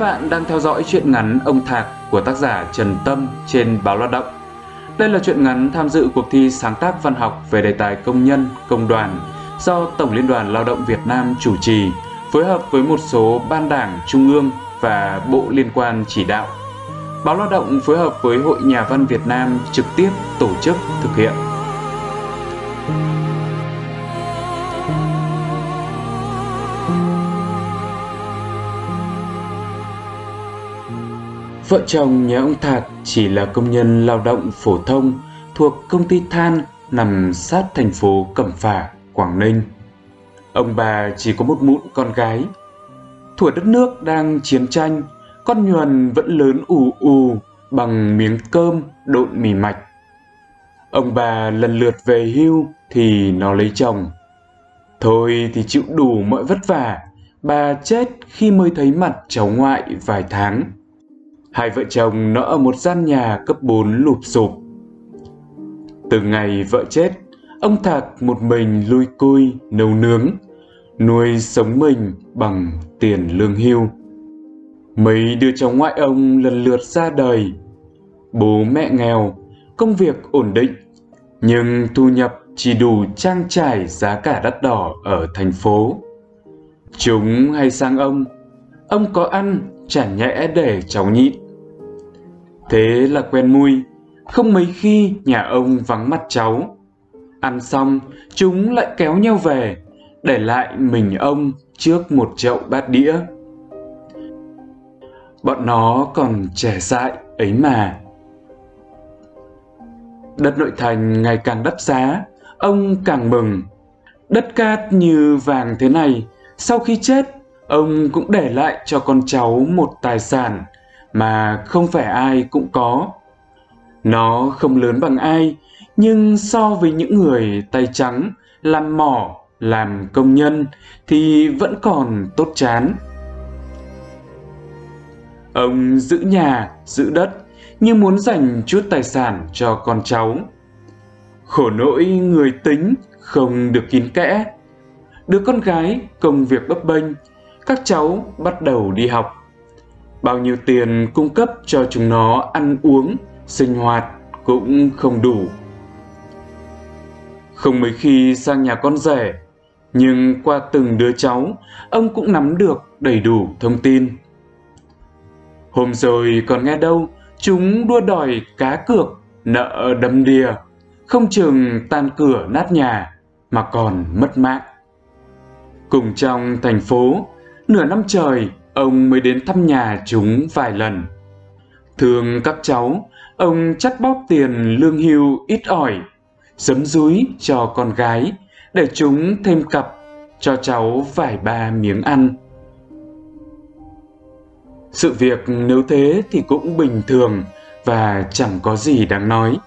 Bạn đang theo dõi truyện ngắn Ông Thạc của tác giả Trần Tâm trên báo Lao động. Đây là truyện ngắn tham dự cuộc thi sáng tác văn học về đề tài công nhân, công đoàn do Tổng Liên đoàn Lao động Việt Nam chủ trì, phối hợp với một số ban đảng trung ương và bộ liên quan chỉ đạo. Báo Lao động phối hợp với Hội Nhà văn Việt Nam trực tiếp tổ chức thực hiện. Vợ chồng nhà ông Thạc chỉ là công nhân lao động phổ thông thuộc công ty than nằm sát thành phố Cẩm Phả, Quảng Ninh. Ông bà chỉ có một mụn con gái. Thuở đất nước đang chiến tranh, con nhuần vẫn lớn ù ù bằng miếng cơm độn mì mạch. Ông bà lần lượt về hưu thì nó lấy chồng. Thôi thì chịu đủ mọi vất vả, bà chết khi mới thấy mặt cháu ngoại vài tháng. Hai vợ chồng nó ở một gian nhà cấp 4 lụp sụp. Từ ngày vợ chết, ông Thạc một mình lui cui nấu nướng, nuôi sống mình bằng tiền lương hưu. Mấy đứa cháu ngoại ông lần lượt ra đời. Bố mẹ nghèo, công việc ổn định, nhưng thu nhập chỉ đủ trang trải giá cả đắt đỏ ở thành phố. Chúng hay sang ông, ông có ăn chả nhẽ để cháu nhịn. Thế là quen mùi, không mấy khi nhà ông vắng mặt cháu. Ăn xong, chúng lại kéo nhau về, để lại mình ông trước một chậu bát đĩa. Bọn nó còn trẻ dại ấy mà. Đất nội thành ngày càng đắt giá, ông càng mừng. Đất cát như vàng thế này, sau khi chết, ông cũng để lại cho con cháu một tài sản mà không phải ai cũng có. Nó không lớn bằng ai, nhưng so với những người tay trắng, làm mỏ, làm công nhân thì vẫn còn tốt chán. Ông giữ nhà, giữ đất như muốn dành chút tài sản cho con cháu. Khổ nỗi người tính không được kín kẽ. Đứa con gái công việc bấp bênh, các cháu bắt đầu đi học. Bao nhiêu tiền cung cấp cho chúng nó ăn uống, sinh hoạt cũng không đủ. Không mấy khi sang nhà con rể, nhưng qua từng đứa cháu, ông cũng nắm được đầy đủ thông tin. Hôm rồi còn nghe đâu, chúng đua đòi cá cược, nợ đâm đìa, không chừng tan cửa nát nhà mà còn mất mạng. Cùng trong thành phố nửa năm trời ông mới đến thăm nhà chúng vài lần. Thường các cháu, ông chắt bóp tiền lương hưu ít ỏi, giấm dúi cho con gái để chúng thêm cặp cho cháu vài ba miếng ăn. Sự việc nếu thế thì cũng bình thường và chẳng có gì đáng nói.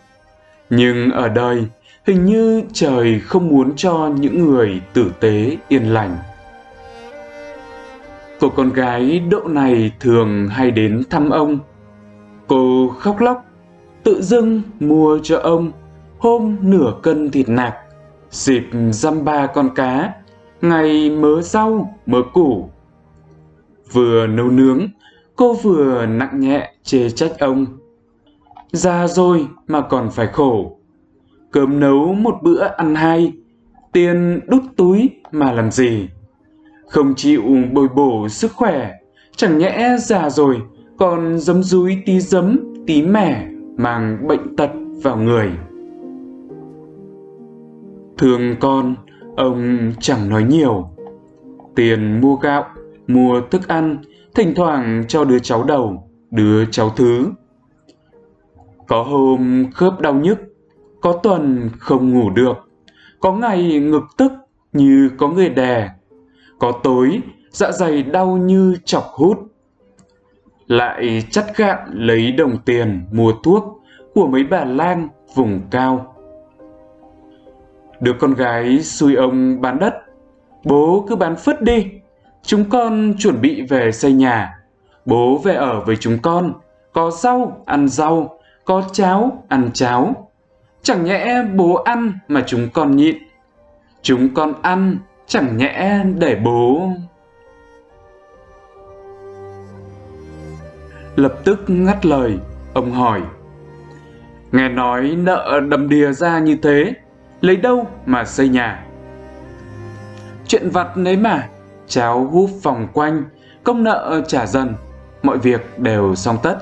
Nhưng ở đời hình như trời không muốn cho những người tử tế yên lành. Cô con gái độ này thường hay đến thăm ông. Cô khóc lóc, tự dưng mua cho ông hôm nửa cân thịt nạc, dịp dăm ba con cá, ngày mớ rau, mớ củ. Vừa nấu nướng, cô vừa nặng nhẹ chê trách ông. Già rồi mà còn phải khổ. Cơm nấu một bữa ăn hai, tiền đút túi mà làm gì? Không chịu bồi bổ sức khỏe, chẳng nhẽ già rồi còn giấm dúi tí giấm tí mẻ mang bệnh tật vào người. Thương con, ông chẳng nói nhiều. Tiền mua gạo, mua thức ăn, thỉnh thoảng cho đứa cháu đầu, đứa cháu thứ. Có hôm khớp đau nhức, có tuần không ngủ được, có ngày ngực tức như có người đè có tối dạ dày đau như chọc hút. Lại chắt gạn lấy đồng tiền mua thuốc của mấy bà lang vùng cao. Đứa con gái xui ông bán đất, bố cứ bán phứt đi, chúng con chuẩn bị về xây nhà. Bố về ở với chúng con, có rau ăn rau, có cháo ăn cháo. Chẳng nhẽ bố ăn mà chúng con nhịn. Chúng con ăn Chẳng nhẽ để bố lập tức ngắt lời, ông hỏi. Nghe nói nợ đầm đìa ra như thế, lấy đâu mà xây nhà? Chuyện vặt đấy mà, cháu húp vòng quanh, công nợ trả dần, mọi việc đều xong tất.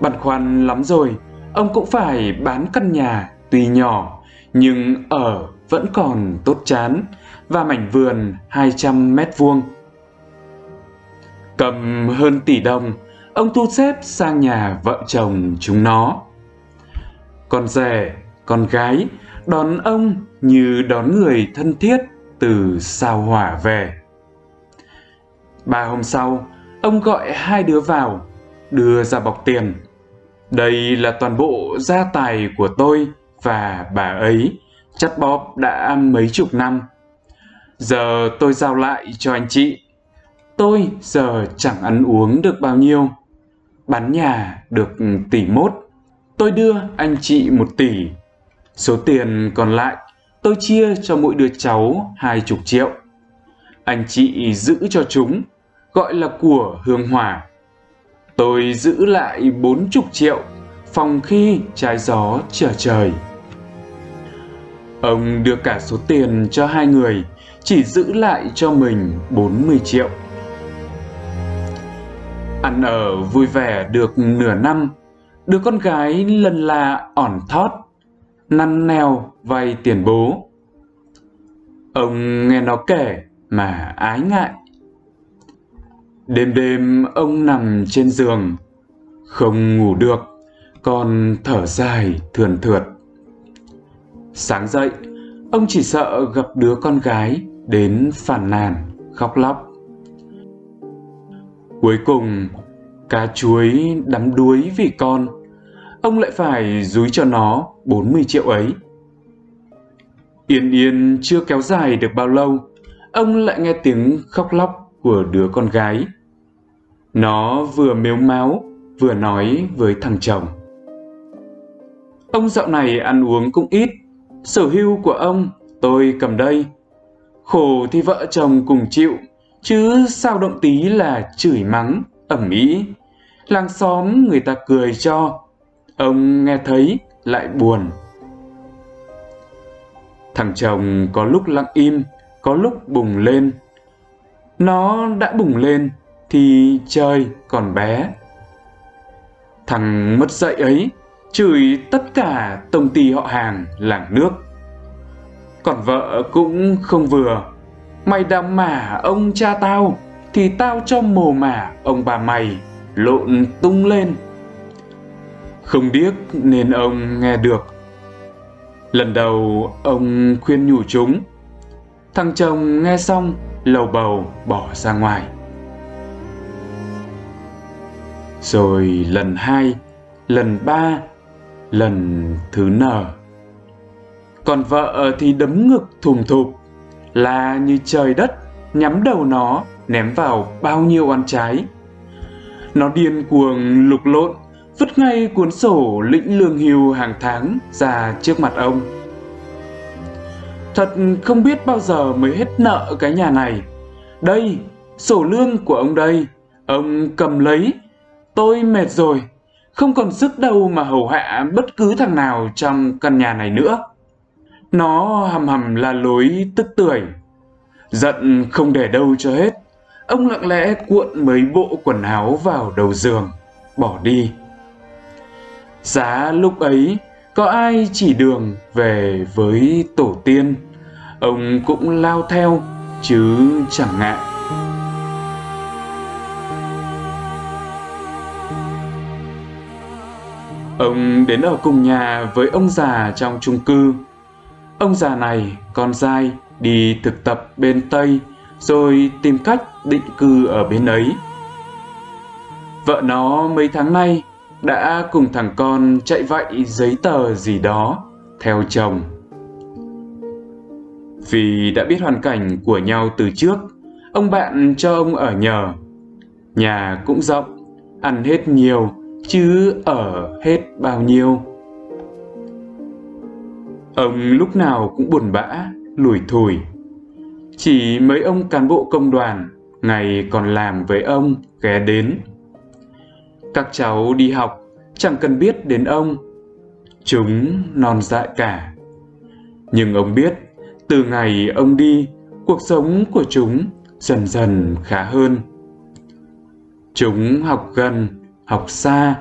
Băn khoăn lắm rồi, ông cũng phải bán căn nhà tuy nhỏ nhưng ở vẫn còn tốt chán và mảnh vườn 200 mét vuông. Cầm hơn tỷ đồng, ông thu xếp sang nhà vợ chồng chúng nó. Con rể, con gái đón ông như đón người thân thiết từ sao hỏa về. Ba hôm sau, ông gọi hai đứa vào, đưa ra bọc tiền. Đây là toàn bộ gia tài của tôi và bà ấy, chắt bóp đã mấy chục năm. Giờ tôi giao lại cho anh chị. Tôi giờ chẳng ăn uống được bao nhiêu. Bán nhà được tỷ mốt. Tôi đưa anh chị một tỷ. Số tiền còn lại tôi chia cho mỗi đứa cháu hai chục triệu. Anh chị giữ cho chúng, gọi là của hương hỏa. Tôi giữ lại bốn chục triệu, phòng khi trái gió trở trời. Ông đưa cả số tiền cho hai người, chỉ giữ lại cho mình 40 triệu. Ăn ở vui vẻ được nửa năm, đứa con gái lần là ỏn thót, năn neo vay tiền bố. Ông nghe nó kể mà ái ngại. Đêm đêm ông nằm trên giường, không ngủ được, còn thở dài thườn thượt. Sáng dậy, ông chỉ sợ gặp đứa con gái đến phàn nàn, khóc lóc. Cuối cùng, cá chuối đắm đuối vì con, ông lại phải dúi cho nó 40 triệu ấy. Yên yên chưa kéo dài được bao lâu, ông lại nghe tiếng khóc lóc của đứa con gái. Nó vừa mếu máu, vừa nói với thằng chồng. Ông dạo này ăn uống cũng ít, sở hữu của ông tôi cầm đây. Khổ thì vợ chồng cùng chịu, chứ sao động tí là chửi mắng, ẩm ý. Làng xóm người ta cười cho, ông nghe thấy lại buồn. Thằng chồng có lúc lặng im, có lúc bùng lên. Nó đã bùng lên thì trời còn bé. Thằng mất dạy ấy chửi tất cả tông ty họ hàng làng nước. Còn vợ cũng không vừa. Mày đam mả ông cha tao thì tao cho mồ mả ông bà mày lộn tung lên. Không biết nên ông nghe được. Lần đầu ông khuyên nhủ chúng. Thằng chồng nghe xong lầu bầu bỏ ra ngoài. Rồi lần hai, lần ba lần thứ nở còn vợ thì đấm ngực thùm thụp là như trời đất, nhắm đầu nó, ném vào bao nhiêu ăn trái. Nó điên cuồng lục lộn, vứt ngay cuốn sổ lĩnh lương hưu hàng tháng ra trước mặt ông. Thật không biết bao giờ mới hết nợ cái nhà này. Đây, sổ lương của ông đây, ông cầm lấy, tôi mệt rồi không còn sức đâu mà hầu hạ bất cứ thằng nào trong căn nhà này nữa. Nó hầm hầm la lối tức tưởi. Giận không để đâu cho hết. Ông lặng lẽ cuộn mấy bộ quần áo vào đầu giường, bỏ đi. Giá lúc ấy có ai chỉ đường về với tổ tiên, ông cũng lao theo chứ chẳng ngại. Ông đến ở cùng nhà với ông già trong chung cư. Ông già này con dai đi thực tập bên Tây rồi tìm cách định cư ở bên ấy. Vợ nó mấy tháng nay đã cùng thằng con chạy vạy giấy tờ gì đó theo chồng. Vì đã biết hoàn cảnh của nhau từ trước, ông bạn cho ông ở nhờ. Nhà cũng rộng, ăn hết nhiều chứ ở hết bao nhiêu ông lúc nào cũng buồn bã lủi thủi chỉ mấy ông cán bộ công đoàn ngày còn làm với ông ghé đến Các cháu đi học chẳng cần biết đến ông. Chúng non dại cả. Nhưng ông biết, từ ngày ông đi, cuộc sống của chúng dần dần khá hơn. Chúng học gần, học xa.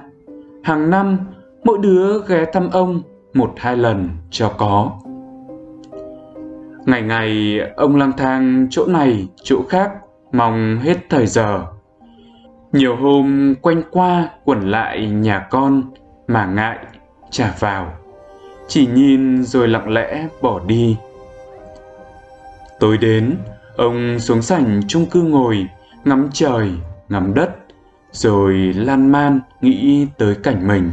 Hàng năm, mỗi đứa ghé thăm ông một hai lần cho có. Ngày ngày ông lang thang chỗ này chỗ khác mong hết thời giờ. Nhiều hôm quanh qua quẩn lại nhà con mà ngại trả vào. Chỉ nhìn rồi lặng lẽ bỏ đi. Tối đến, ông xuống sảnh chung cư ngồi, ngắm trời, ngắm đất, rồi lan man nghĩ tới cảnh mình.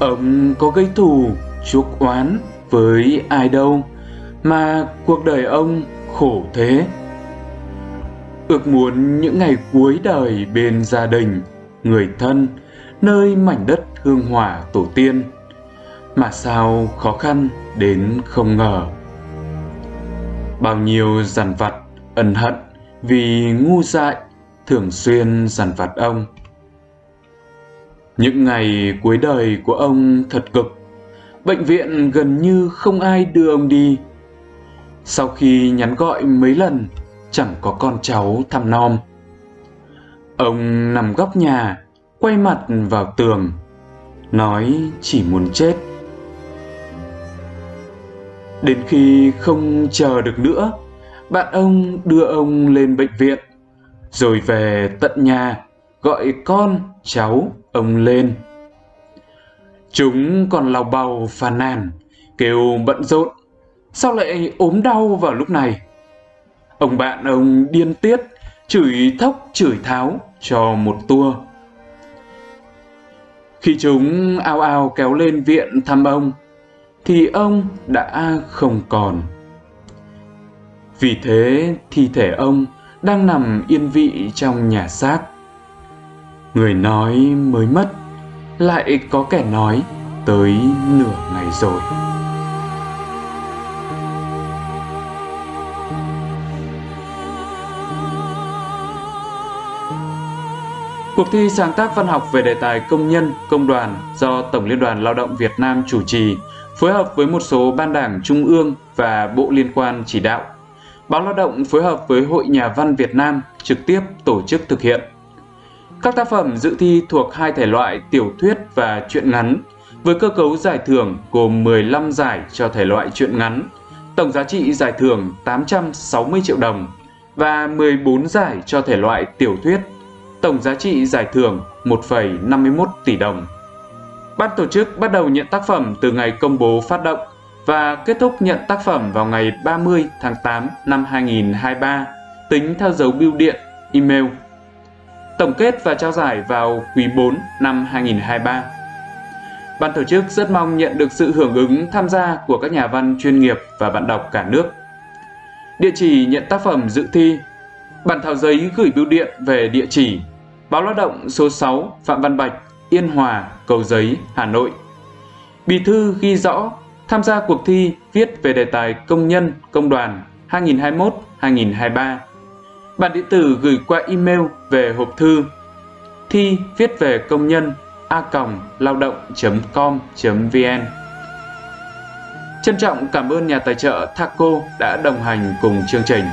Ông có gây thù, chuốc oán với ai đâu mà cuộc đời ông khổ thế. Ước muốn những ngày cuối đời bên gia đình người thân nơi mảnh đất hương hỏa tổ tiên. Mà sao khó khăn đến không ngờ. Bao nhiêu dằn vặt ân hận vì ngu dại thường xuyên dằn vặt ông những ngày cuối đời của ông thật cực bệnh viện gần như không ai đưa ông đi. Sau khi nhắn gọi mấy lần, chẳng có con cháu thăm nom. Ông nằm góc nhà, quay mặt vào tường, nói chỉ muốn chết. Đến khi không chờ được nữa, bạn ông đưa ông lên bệnh viện, rồi về tận nhà gọi con, cháu ông lên. Chúng còn lào bào phàn nàn, kêu bận rộn. Sao lại ốm đau vào lúc này? Ông bạn ông điên tiết, chửi thốc chửi tháo cho một tua. Khi chúng ao ao kéo lên viện thăm ông, thì ông đã không còn. Vì thế thi thể ông đang nằm yên vị trong nhà xác. Người nói mới mất lại có kẻ nói tới nửa ngày rồi Cuộc thi sáng tác văn học về đề tài công nhân, công đoàn do Tổng Liên đoàn Lao động Việt Nam chủ trì, phối hợp với một số ban đảng trung ương và bộ liên quan chỉ đạo. Báo Lao động phối hợp với Hội Nhà văn Việt Nam trực tiếp tổ chức thực hiện. Các tác phẩm dự thi thuộc hai thể loại tiểu thuyết và truyện ngắn, với cơ cấu giải thưởng gồm 15 giải cho thể loại truyện ngắn, tổng giá trị giải thưởng 860 triệu đồng và 14 giải cho thể loại tiểu thuyết, tổng giá trị giải thưởng 1,51 tỷ đồng. Ban tổ chức bắt đầu nhận tác phẩm từ ngày công bố phát động và kết thúc nhận tác phẩm vào ngày 30 tháng 8 năm 2023, tính theo dấu bưu điện, email tổng kết và trao giải vào quý 4 năm 2023. Ban tổ chức rất mong nhận được sự hưởng ứng tham gia của các nhà văn chuyên nghiệp và bạn đọc cả nước. Địa chỉ nhận tác phẩm dự thi Bản thảo giấy gửi bưu điện về địa chỉ Báo Lao động số 6 Phạm Văn Bạch, Yên Hòa, Cầu Giấy, Hà Nội. Bì thư ghi rõ tham gia cuộc thi viết về đề tài công nhân, công đoàn 2021-2023 bạn điện tử gửi qua email về hộp thư thi viết về công nhân a lao động.com.vn Trân trọng cảm ơn nhà tài trợ Thaco đã đồng hành cùng chương trình.